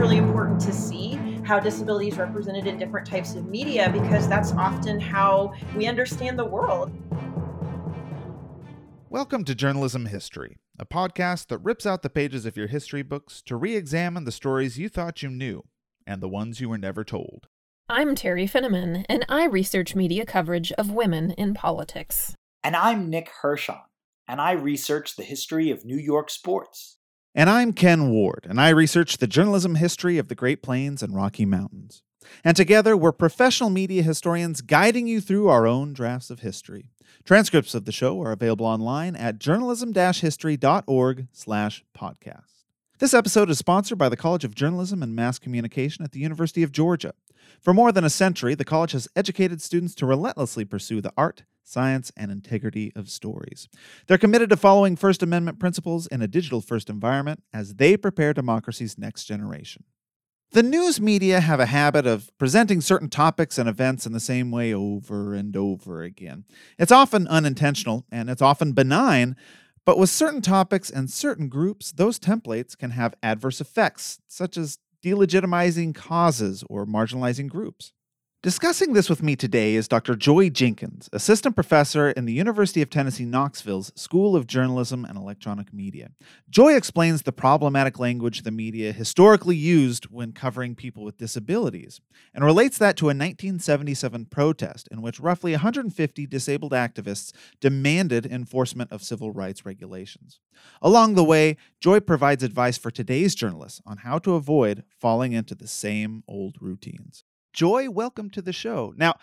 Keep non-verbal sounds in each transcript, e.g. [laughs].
really important to see how disability is represented in different types of media because that's often how we understand the world. Welcome to Journalism History, a podcast that rips out the pages of your history books to re examine the stories you thought you knew and the ones you were never told. I'm Teri Finneman, and I research media coverage of women in politics. And I'm Nick Hirshon, and I research the history of New York sports. And I'm Ken Ward, and I research the journalism history of the Great Plains and Rocky Mountains. And together, we're professional media historians guiding you through our own drafts of history. Transcripts of the show are available online at journalism-history.org slash podcast. This episode is sponsored by the College of Journalism and Mass Communication at the University of Georgia. For more than a century, the college has educated students to relentlessly pursue the art, science, and integrity of stories. They're committed to following First Amendment principles in a digital first environment as they prepare democracy's next generation. The news media have a habit of presenting certain topics and events in the same way over and over again. It's often unintentional and it's often benign, but with certain topics and certain groups, those templates can have adverse effects, such as delegitimizing causes or marginalizing groups. Discussing this with me today is Dr. Joy Jenkins, assistant professor in the University of Tennessee Knoxville's School of Journalism and Electronic Media. Joy explains the problematic language the media historically used when covering people with disabilities and relates that to a 1977 protest in which roughly 150 disabled activists demanded enforcement of civil rights regulations. Along the way, Joy provides advice for today's journalists on how to avoid falling into the same old routines. Joy, welcome to the show. Now,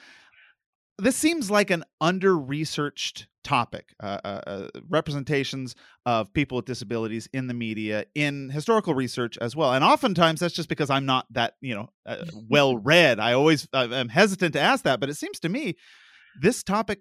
this seems like an under researched topic uh, uh, uh, representations of people with disabilities in the media in historical research as well and oftentimes that's just because i'm not that you know uh, well [laughs] read. I always i'm hesitant to ask that but it seems to me this topic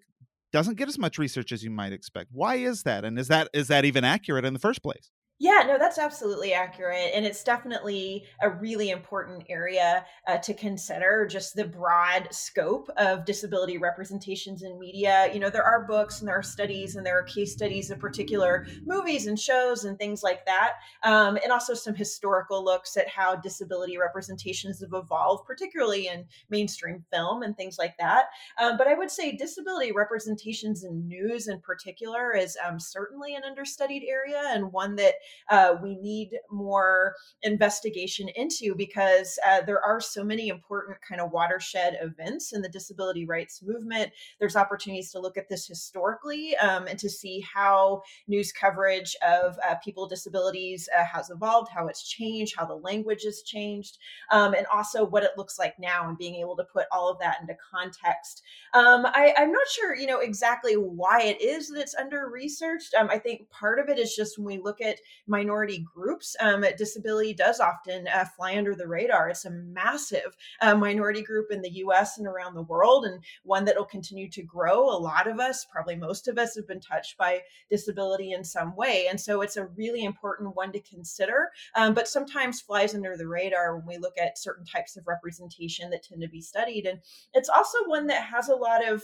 doesn't get as much research as you might expect. Why is that? And is that is that even accurate in the first place yeah, no, that's absolutely accurate. And it's definitely a really important area uh, to consider just the broad scope of disability representations in media. You know, there are books and there are studies and there are case studies of particular movies and shows and things like that. Um, and also some historical looks at how disability representations have evolved, particularly in mainstream film and things like that. Um, but I would say disability representations in news in particular is um, certainly an understudied area and one that uh, we need more investigation into because uh, there are so many important kind of watershed events in the disability rights movement. There's opportunities to look at this historically um, and to see how news coverage of uh, people with disabilities uh, has evolved, how it's changed, how the language has changed, um, and also what it looks like now and being able to put all of that into context. Um, I, am not sure, you know, exactly why it is that it's under researched. Um, I think part of it is just when we look at minority groups, um, disability does often uh, fly under the radar. It's a massive uh, minority group in the US and around the world, and one that will continue to grow. A lot of us, probably most of us, have been touched by disability in some way. And so it's a really important one to consider, um, but sometimes flies under the radar when we look at certain types of representation that tend to be studied. And it's also one that has a lot of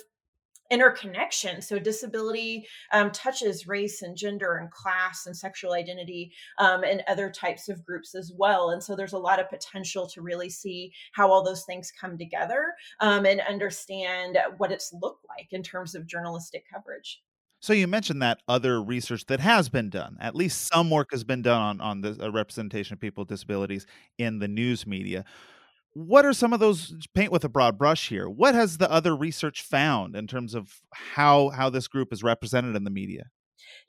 interconnection. So disability um, touches race and gender and class and sexual identity um, and other types of groups as well. And so there's a lot of potential to really see how all those things come together um, and understand what it's looked like in terms of journalistic coverage. So you mentioned that other research that has been done. At least some work has been done on on the representation of people with disabilities in the news media what are some of those paint with a broad brush here? What has the other research found in terms of how how this group is represented in the media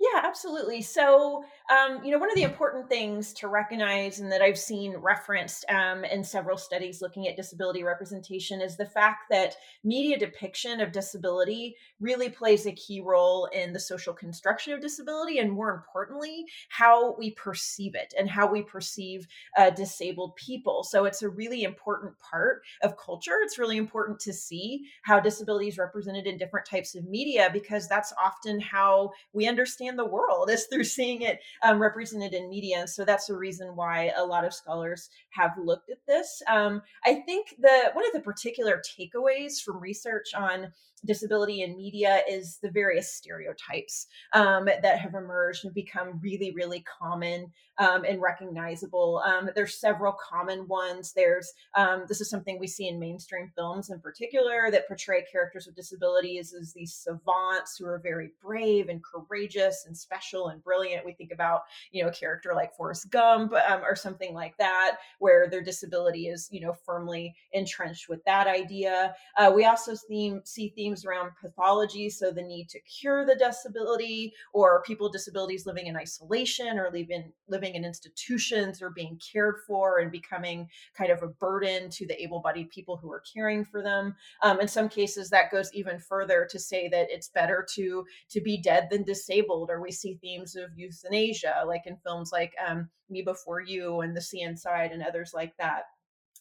yeah, absolutely. So, um, you know, one of the important things to recognize and that I've seen referenced um, in several studies looking at disability representation is the fact that media depiction of disability really plays a key role in the social construction of disability and, more importantly, how we perceive it and how we perceive uh, disabled people. So, it's a really important part of culture. It's really important to see how disability is represented in different types of media because that's often how we understand understand the world is through seeing it um, represented in media. And so that's the reason why a lot of scholars have looked at this. Um, I think the one of the particular takeaways from research on disability in media is the various stereotypes um, that have emerged and become really, really common um, and recognizable. Um, there's several common ones. There's um, this is something we see in mainstream films in particular that portray characters with disabilities as these savants who are very brave and courageous and special and brilliant. We think about you know a character like Forrest Gump um, or something like that, where their disability is you know firmly entrenched with that idea. Uh, we also theme, see themes around pathology, so the need to cure the disability or people with disabilities living in isolation or living living in institutions or being cared for and becoming kind of a burden to the able bodied people who are caring for them. Um, in some cases, that goes even further to say that it's better to, to be dead than disabled, or we see themes of euthanasia, like in films like um, Me Before You and The Sea Inside and others like that.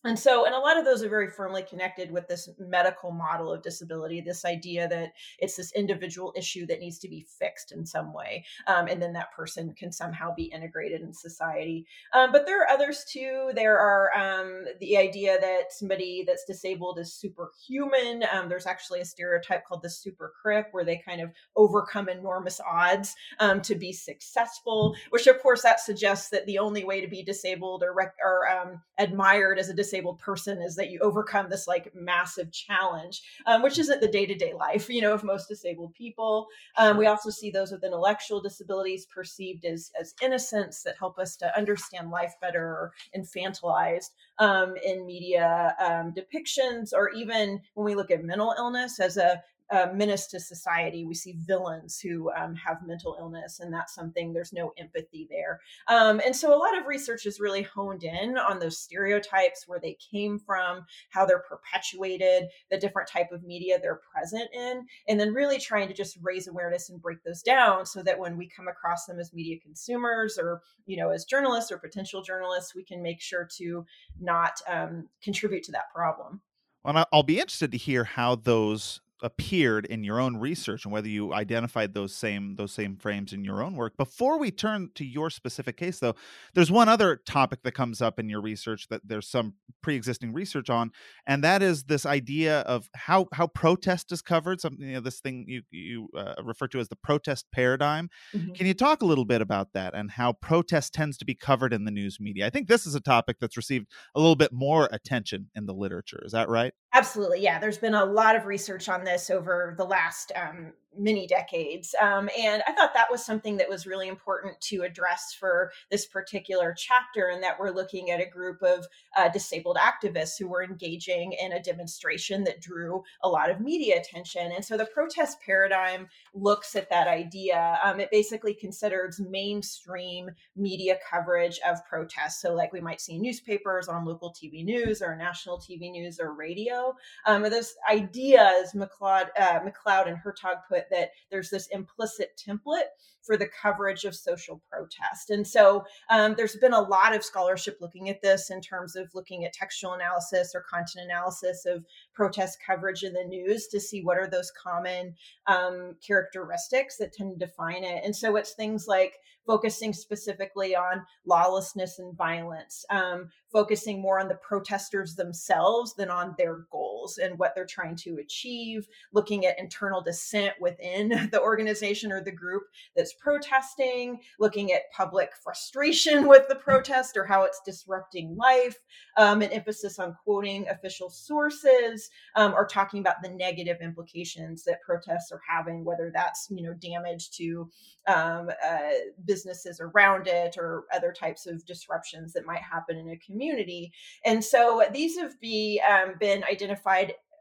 And so, and a lot of those are very firmly connected with this medical model of disability, this idea that it's this individual issue that needs to be fixed in some way. Um, and then that person can somehow be integrated in society. Um, but there are others too. There are um, the idea that somebody that's disabled is superhuman. Um, there's actually a stereotype called the super crip, where they kind of overcome enormous odds um, to be successful, which of course that suggests that the only way to be disabled or, rec- or um, admired as a disabled disabled person is that you overcome this like massive challenge, um, which isn't the day to day life, you know, of most disabled people. Um, we also see those with intellectual disabilities perceived as as innocents that help us to understand life better or infantilized um, in media um, depictions, or even when we look at mental illness as a uh, menace to society. We see villains who um, have mental illness, and that's something there's no empathy there. Um, and so a lot of research is really honed in on those stereotypes, where they came from, how they're perpetuated, the different type of media they're present in, and then really trying to just raise awareness and break those down so that when we come across them as media consumers or you know as journalists or potential journalists, we can make sure to not um, contribute to that problem. Well, I'll be interested to hear how those appeared in your own research and whether you identified those same those same frames in your own work. Before we turn to your specific case though there's one other topic that comes up in your research that there's some pre-existing research on and that is this idea of how how protest is covered something you know this thing you you uh, refer to as the protest paradigm. Mm-hmm. can you talk a little bit about that and how protest tends to be covered in the news media? I think this is a topic that's received a little bit more attention in the literature is that right absolutely yeah there's been a lot of research on this over the last um, many decades. Um, and I thought that was something that was really important to address for this particular chapter, and that we're looking at a group of uh, disabled activists who were engaging in a demonstration that drew a lot of media attention. And so the protest paradigm looks at that idea. Um, it basically considers mainstream media coverage of protests. So, like we might see newspapers on local TV news or national TV news or radio. Um, those ideas, McLeod, uh, McLeod and Hertog put that there's this implicit template for the coverage of social protest. And so um, there's been a lot of scholarship looking at this in terms of looking at textual analysis or content analysis of protest coverage in the news to see what are those common um, characteristics that tend to define it. And so it's things like focusing specifically on lawlessness and violence, um, focusing more on the protesters themselves than on their goals and what they're trying to achieve, looking at internal dissent within [laughs] the organization or the group that's protesting, looking at public frustration [laughs] with the protest or how it's disrupting life, um, an emphasis on quoting official sources um, or talking about the negative implications that protests are having, whether that's you know damage to um, uh, businesses around it or other types of disruptions that might happen in a community. And so these have be, um, been identified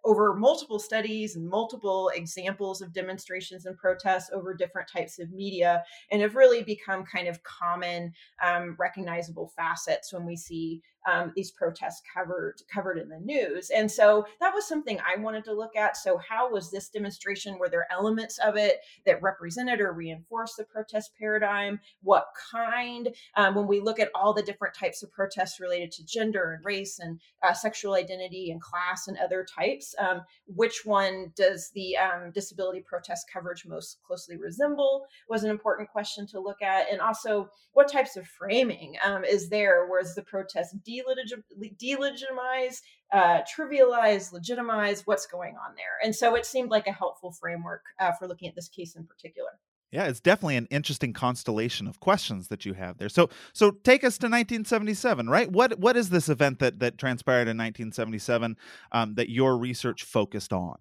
over multiple studies and multiple examples of demonstrations and protests over different types of media and have really become kind of common um, recognizable facets when we see um, these protests covered covered in the news. And so that was something I wanted to look at. So how was this demonstration? Were there elements of it that represented or reinforced the protest paradigm? What kind? Um, when we look at all the different types of protests related to gender and race and uh, sexual identity and class and other types. Um, which one does the um, disability protest coverage most closely resemble was an important question to look at. And also, what types of framing um, is there? Was the protest delegitimize, uh, trivialize, legitimize? What's going on there? And so it seemed like a helpful framework uh, for looking at this case in particular. Yeah, it's definitely an interesting constellation of questions that you have there. So, so take us to 1977, right? What what is this event that that transpired in 1977 um, that your research focused on?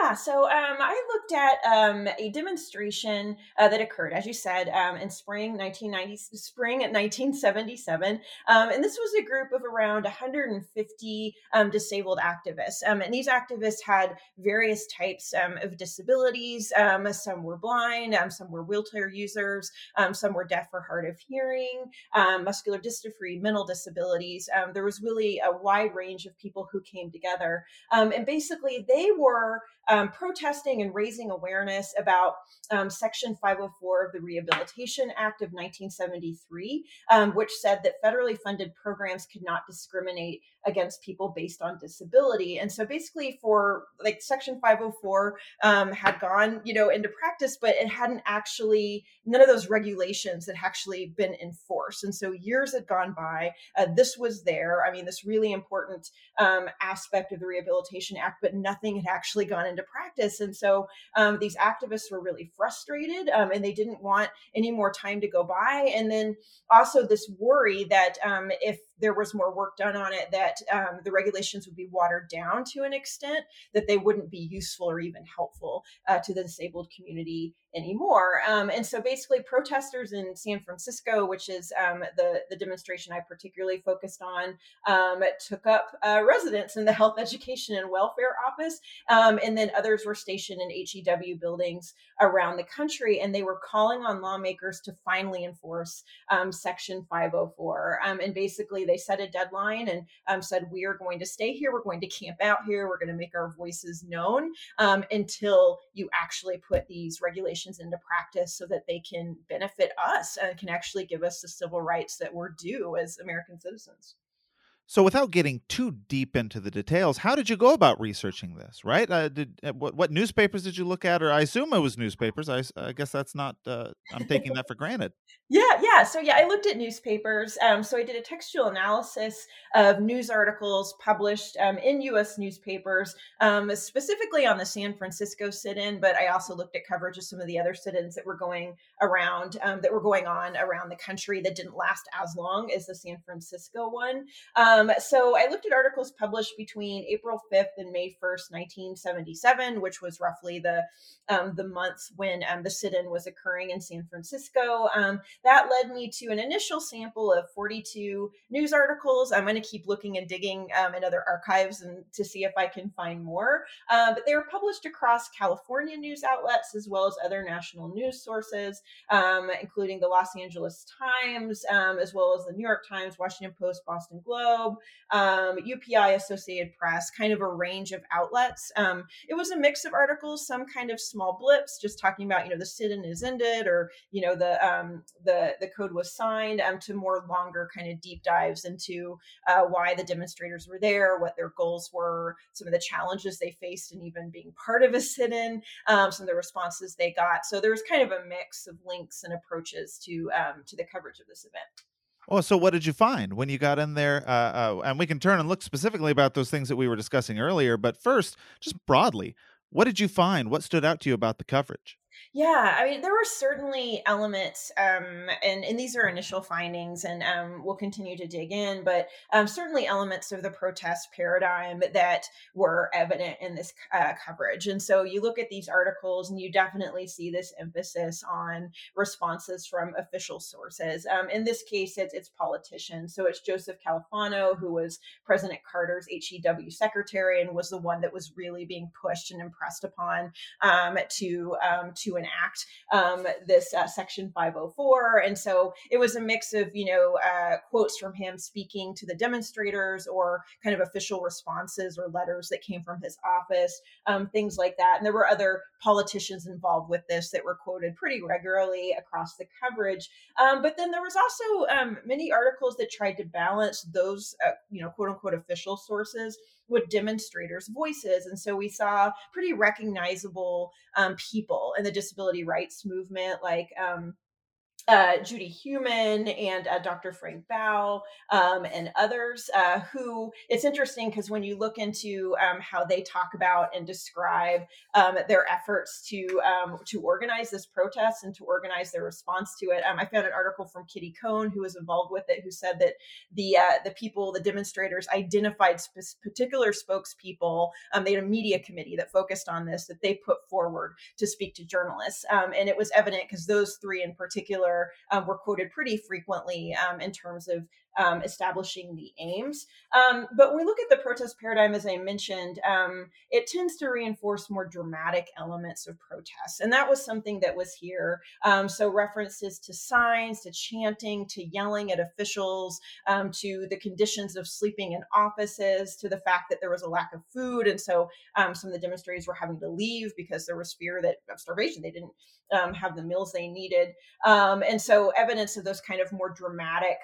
Yeah, so um, I looked at um, a demonstration uh, that occurred, as you said, um, in spring 1990, spring 1977, um, and this was a group of around 150 um, disabled activists, um, and these activists had various types of disabilities. some were blind, some were wheelchair users, some were deaf or hard of hearing, muscular dystrophy, mental disabilities. there was really a wide range of people who came together, and basically they were um, protesting and raising awareness about um, Section 504 of the Rehabilitation Act of 1973, um, which said that federally funded programs could not discriminate against people based on disability. And so basically, for like Section 504 um, had gone, you know, into practice, but it hadn't actually none of those regulations had actually been enforced. And so years had gone by. Uh, this was there. I mean, this really important um, aspect of the Rehabilitation Act, but nothing had actually gone into practice. And so um, these activists were really frustrated um, and they didn't want any more time to go by. And then also this worry that um, if there was more work done on it, that um, the regulations would be watered down to an extent that they wouldn't be useful or even helpful uh, to the disabled community anymore. Um, and so basically, protesters in San Francisco, which is um, the, the demonstration I particularly focused on, um, took up uh, residence in the [laughs] Health Education and Welfare Office. Um, and then others were stationed in HEW buildings around the country. And they were calling on lawmakers to finally enforce um, Section 504. Um, and basically, they set a deadline and um, said, We are going to stay here. We're going to camp out here. We're going to make our voices known um, until you actually put these regulations into practice so that they can benefit us and can actually give us the civil rights that we're due as American citizens. So, without getting too deep into the details, how did you go about researching this? Right? Uh, did uh, what, what, newspapers did you look at? Or I assume it was newspapers. I, I guess that's not. Uh, I'm taking that for granted. Yeah, yeah. So yeah, I looked at newspapers. Um, so I did a textual analysis of news articles published um, in U.S. newspapers, um, specifically on the San Francisco sit-in. But I also looked at coverage of some of the other sit-ins that were going around, um, that were going on around the country that didn't last as long as the San Francisco one. Um, so I looked at articles published between April 5th and May 1st, 1977, which was roughly the um, the months when the sit-in was occurring in San Francisco. That led me to an initial sample of 42 news articles. I'm going to keep looking and digging um, in other archives and to see if I can find more. Uh, but they were published across California news outlets as well as other national news sources, um, including the Los Angeles Times, um, as well as the New York Times, Washington Post, Boston Globe, UPI, um, Associated Press, kind of a range of outlets. Um, it was a mix of articles, some kind of small blips, just talking about you know the sit-in is ended or you know the um, the the code was signed um, to more longer kind of deep dives into uh, why the demonstrators were there, what their goals were, some of the challenges they faced, and even being part of a sit-in, um, some of the responses they got. So there was kind of a mix of links and approaches to um, to the coverage of this event. Oh, so what did you find when you got in there? Uh, uh, and we can turn and look specifically about those things that we were discussing earlier. But first, just broadly, what did you find? What stood out to you about the coverage? Yeah, I mean, there were certainly elements, um, and and these are initial findings, and um, we'll continue to dig in. But um, certainly elements of the protest paradigm that were evident in this uh, coverage. And so you look at these articles, and you definitely see this emphasis on responses from official sources. Um, in this case, it's it's politicians. So it's Joseph Califano, who was President Carter's HEW secretary, and was the one that was really being pushed and impressed upon um, to um, to to enact um, this uh, Section 504. And so it was a mix of, you know, uh, quotes from him speaking to the demonstrators or kind of official responses or letters that came from his office, um, things like that. And there were other politicians involved with this that were quoted pretty regularly across the coverage. Um, but then there was also um, many articles that tried to balance those, uh, you know, quote unquote official sources with demonstrators' voices. And so we saw pretty recognizable um, people in the disability rights movement, like um, uh, Judy Heumann and uh, Dr. Frank Bowe um, and others uh, who it's interesting because when you look into um, how they talk about and describe um, their efforts to um, to organize this protest and to organize their response to it, um, I found an article from Kitty Cone who was involved with it who said that the uh, the people the demonstrators identified sp- particular spokespeople. Um, they had a media committee that focused on this that they put forward to speak to journalists, and it was evident because those three in particular um, were quoted pretty frequently um, in terms of um, establishing the aims. Um, but when we look at the protest paradigm, as I mentioned, um, it tends to reinforce more dramatic elements of protest. And that was something that was here. Um, so references to signs, to chanting, to yelling at officials, um, to the conditions of sleeping in offices, to the fact that there was a lack of food. And so um, some of the demonstrators were having to leave because there was fear that of starvation. They didn't have the meals they needed. and so evidence of those kind of more dramatic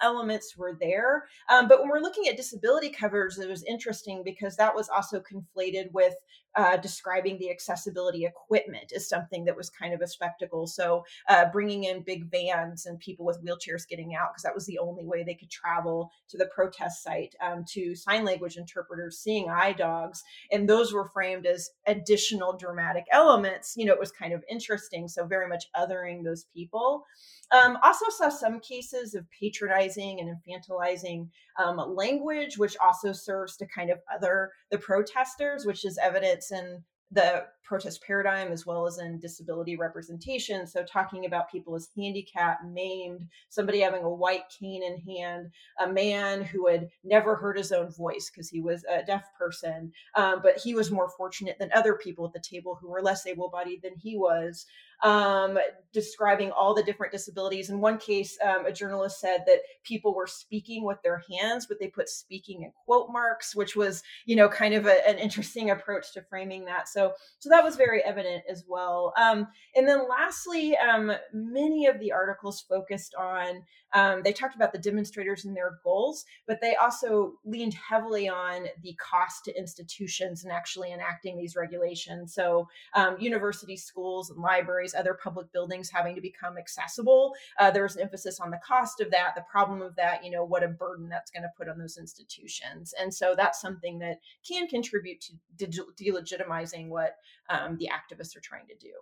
elements were there. Um, but when we're looking at disability covers, it was interesting because that was also conflated with uh, describing the accessibility equipment as something that was kind of a spectacle. So uh, bringing in big vans and people with wheelchairs getting out because that was the only way they could travel to the protest site. Um, to sign language interpreters, seeing eye dogs, and those were framed as additional dramatic elements. You know, it was kind of interesting. So very much othering those people. Um, also saw some cases of patronizing and infantilizing um, language, which also serves to kind of other the protesters, which is evidence in the protest paradigm as well as in disability representation. So, talking about people as handicapped, maimed, somebody having a white cane in hand, a man who had never heard his own voice because he was a deaf person, um, but he was more fortunate than other people at the table who were less able bodied than he was um, describing all the different disabilities. In one case, um, a journalist said that people were speaking with their hands, but they put speaking in quote marks, which was, you know, kind of a, an interesting approach to framing that. So, so that was very evident as well. Um, and then lastly, um, many of the articles focused on um, they talked about the demonstrators and their goals, but they also leaned heavily on the cost to institutions and actually enacting these regulations. So, um, universities, schools, and libraries, other public buildings having to become accessible. Uh, there was an emphasis on the cost of that, the problem of that, you know, what a burden that's going to put on those institutions. And so that's something that can contribute to de- delegitimizing what um, the activists are trying to do.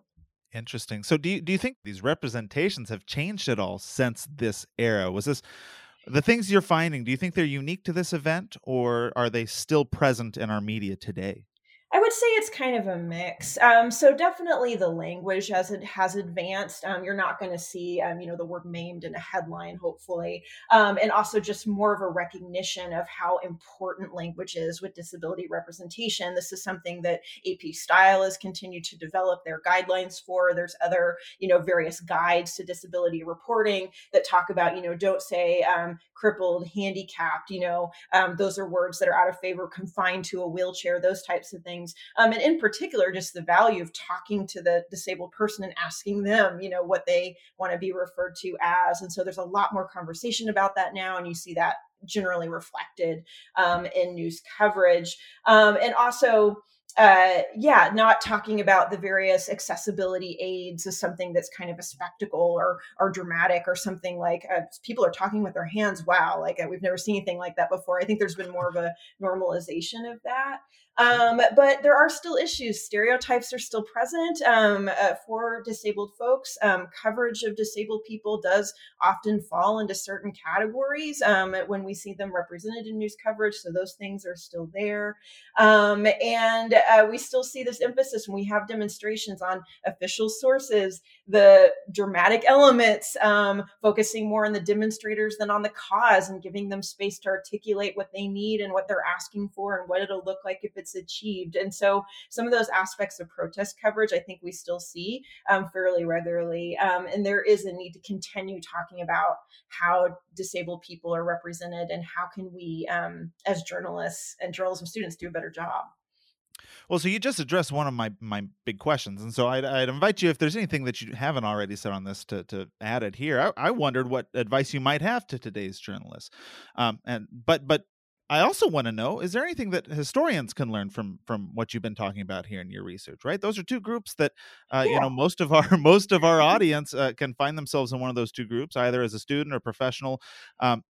Interesting. So do you do you think these representations have changed at all since this era? Was this the things you're finding, do you think they're unique to this event or are they still present in our media today? Would say it's kind of a mix. Um, so definitely the language as it has advanced, um, you're not going to see, um, you know, the word maimed in a headline, hopefully, um, and also just more of a recognition of how important language is with disability representation. This is something that AP Style has continued to develop their guidelines for. There's other, you know, various guides to disability reporting that talk about, you know, don't say um, crippled, handicapped, you know, um, those are words that are out of favor, confined to a wheelchair, those types of things um, and in particular just the value of talking to the disabled person and asking them you know what they want to be referred to as and so there's a lot more conversation about that now and you see that generally reflected um, in news coverage um, and also uh, yeah, not talking about the various accessibility aids as something that's kind of a spectacle or or dramatic or something like uh, people are talking with their hands. Wow, like uh, we've never seen anything like that before. I think there's been more of a normalization of that. Um, but there are still issues. Stereotypes are still present um, uh, for disabled folks. Um, coverage of disabled people does often fall into certain categories um, when we see them represented in news coverage. So those things are still there. Um, and uh, we still see this emphasis when we have demonstrations on official sources, the dramatic elements, um, focusing more on the demonstrators than on the cause and giving them space to articulate what they need and what they're asking for and what it'll look like if it's achieved. And so some of those aspects of protest coverage, I think we still see um, fairly regularly. Um, and there is a need to continue talking about how disabled people are represented and how can we, um, as journalists and journalism students, do a better job. Well, so you just addressed one of my my big questions, and so I'd, I'd invite you if there's anything that you haven't already said on this to to add it here. I, I wondered what advice you might have to today's journalists, um, and but but I also want to know: is there anything that historians can learn from from what you've been talking about here in your research? Right, those are two groups that uh, yeah. you know most of our [laughs] most of our audience uh, can find themselves in one of those two groups, either as a student or professional. Um,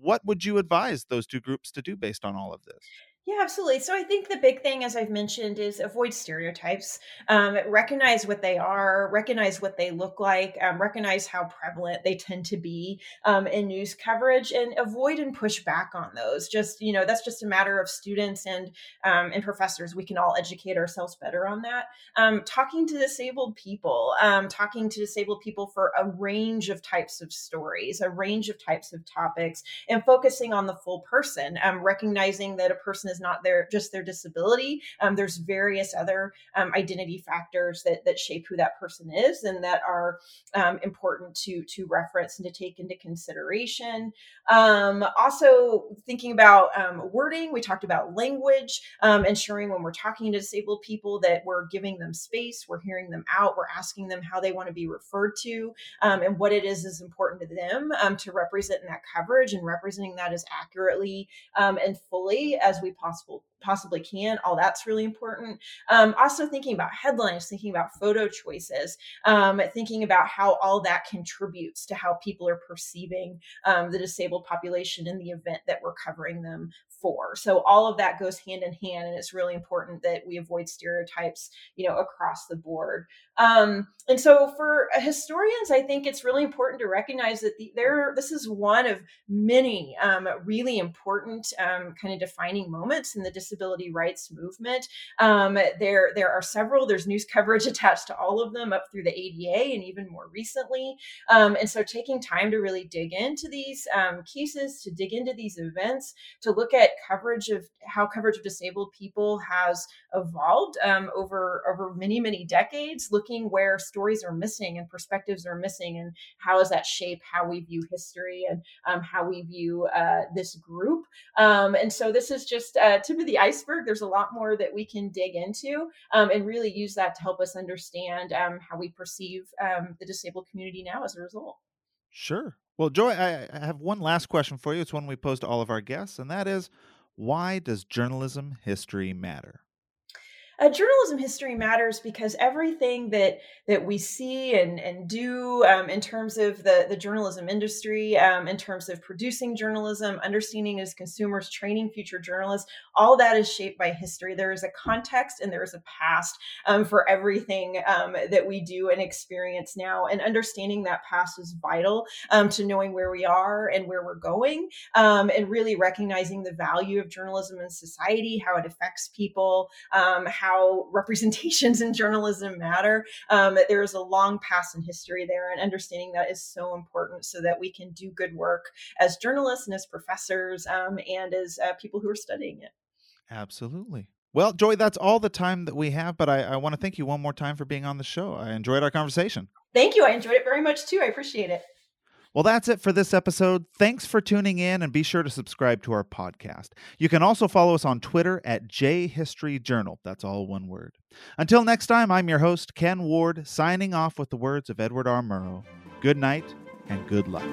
what would you advise those two groups to do based on all of this? Yeah, absolutely. So I think the big thing, as I've mentioned, is avoid stereotypes. Um, recognize what they are, recognize what they look like, um, recognize how prevalent they tend to be um, in news coverage, and avoid and push back on those. Just you know, that's just a matter of students and um, and professors. We can all educate ourselves better on that. Um, talking to disabled people, um, talking to disabled people for a range of types of stories, a range of types of topics, and focusing on the full person. recognizing that a person is not their just their disability. Um, there's various other um, identity factors that that shape who that person is and that are um, important to to reference and to take into consideration. Um, also, thinking about um, wording, we talked about language, um, ensuring when we're talking to disabled people that we're giving them space, we're hearing them out, we're asking them how they want to be referred to, and what it is is important to them to represent in that coverage and representing that as accurately and fully as we possible possibly can all that's really important. Um, also thinking about headlines thinking about photo choices um, thinking about how all that contributes to how people are perceiving um, the disabled population in the event that we're covering them for. So all of that goes hand in hand, and it's really important that we avoid stereotypes, you know, across the board. Um, and so for historians, I think it's really important to recognize that the, there this is one of many um, really important um, kind of defining moments in the disability rights movement. Um, there there are several. There's news coverage [laughs] attached to all of them up through the ADA and even more recently. Um, and so taking time to really dig into these um, cases, to dig into these events, to look at coverage of how coverage of disabled people has evolved um, over over many many decades looking where stories are missing and perspectives are missing and how does that shape how we view history and um, how we view uh, this group. Um, and so this is just uh, tip of the iceberg. There's a lot more that we can dig into um, and really use that to help us understand um, how we perceive um, the disabled community now as a result Sure. Well, Joy, I have one last question for you. It's one we pose to all of our guests, and that is why does journalism history matter? Uh, journalism history matters because everything that that we see and and do um, in terms of the the journalism industry, um, in terms of producing journalism, understanding as consumers, training future journalists, all that is shaped by history. There is a context and there is a past um, for everything um, that we do and experience now, and understanding that past is vital um, to knowing where we are and where we're going, um, and really recognizing the value of journalism in society, how it affects people, how how representations in journalism matter. Um, there is a long past in history there, and understanding that is so important so that we can do good work as journalists and as professors um, and as uh, people who are studying it. Absolutely. Well, Joy, that's all the time that we have, but I, I want to thank you one more time for being on the show. I enjoyed our conversation. Thank you. I enjoyed it very much too. I appreciate it. Well, that's it for this episode. Thanks for tuning in and be sure to subscribe to our podcast. You can also follow us on Twitter at JHistoryJournal. That's all one word. Until next time, I'm your host, Ken Ward, signing off with the words of Edward R. Murrow. Good night and good luck.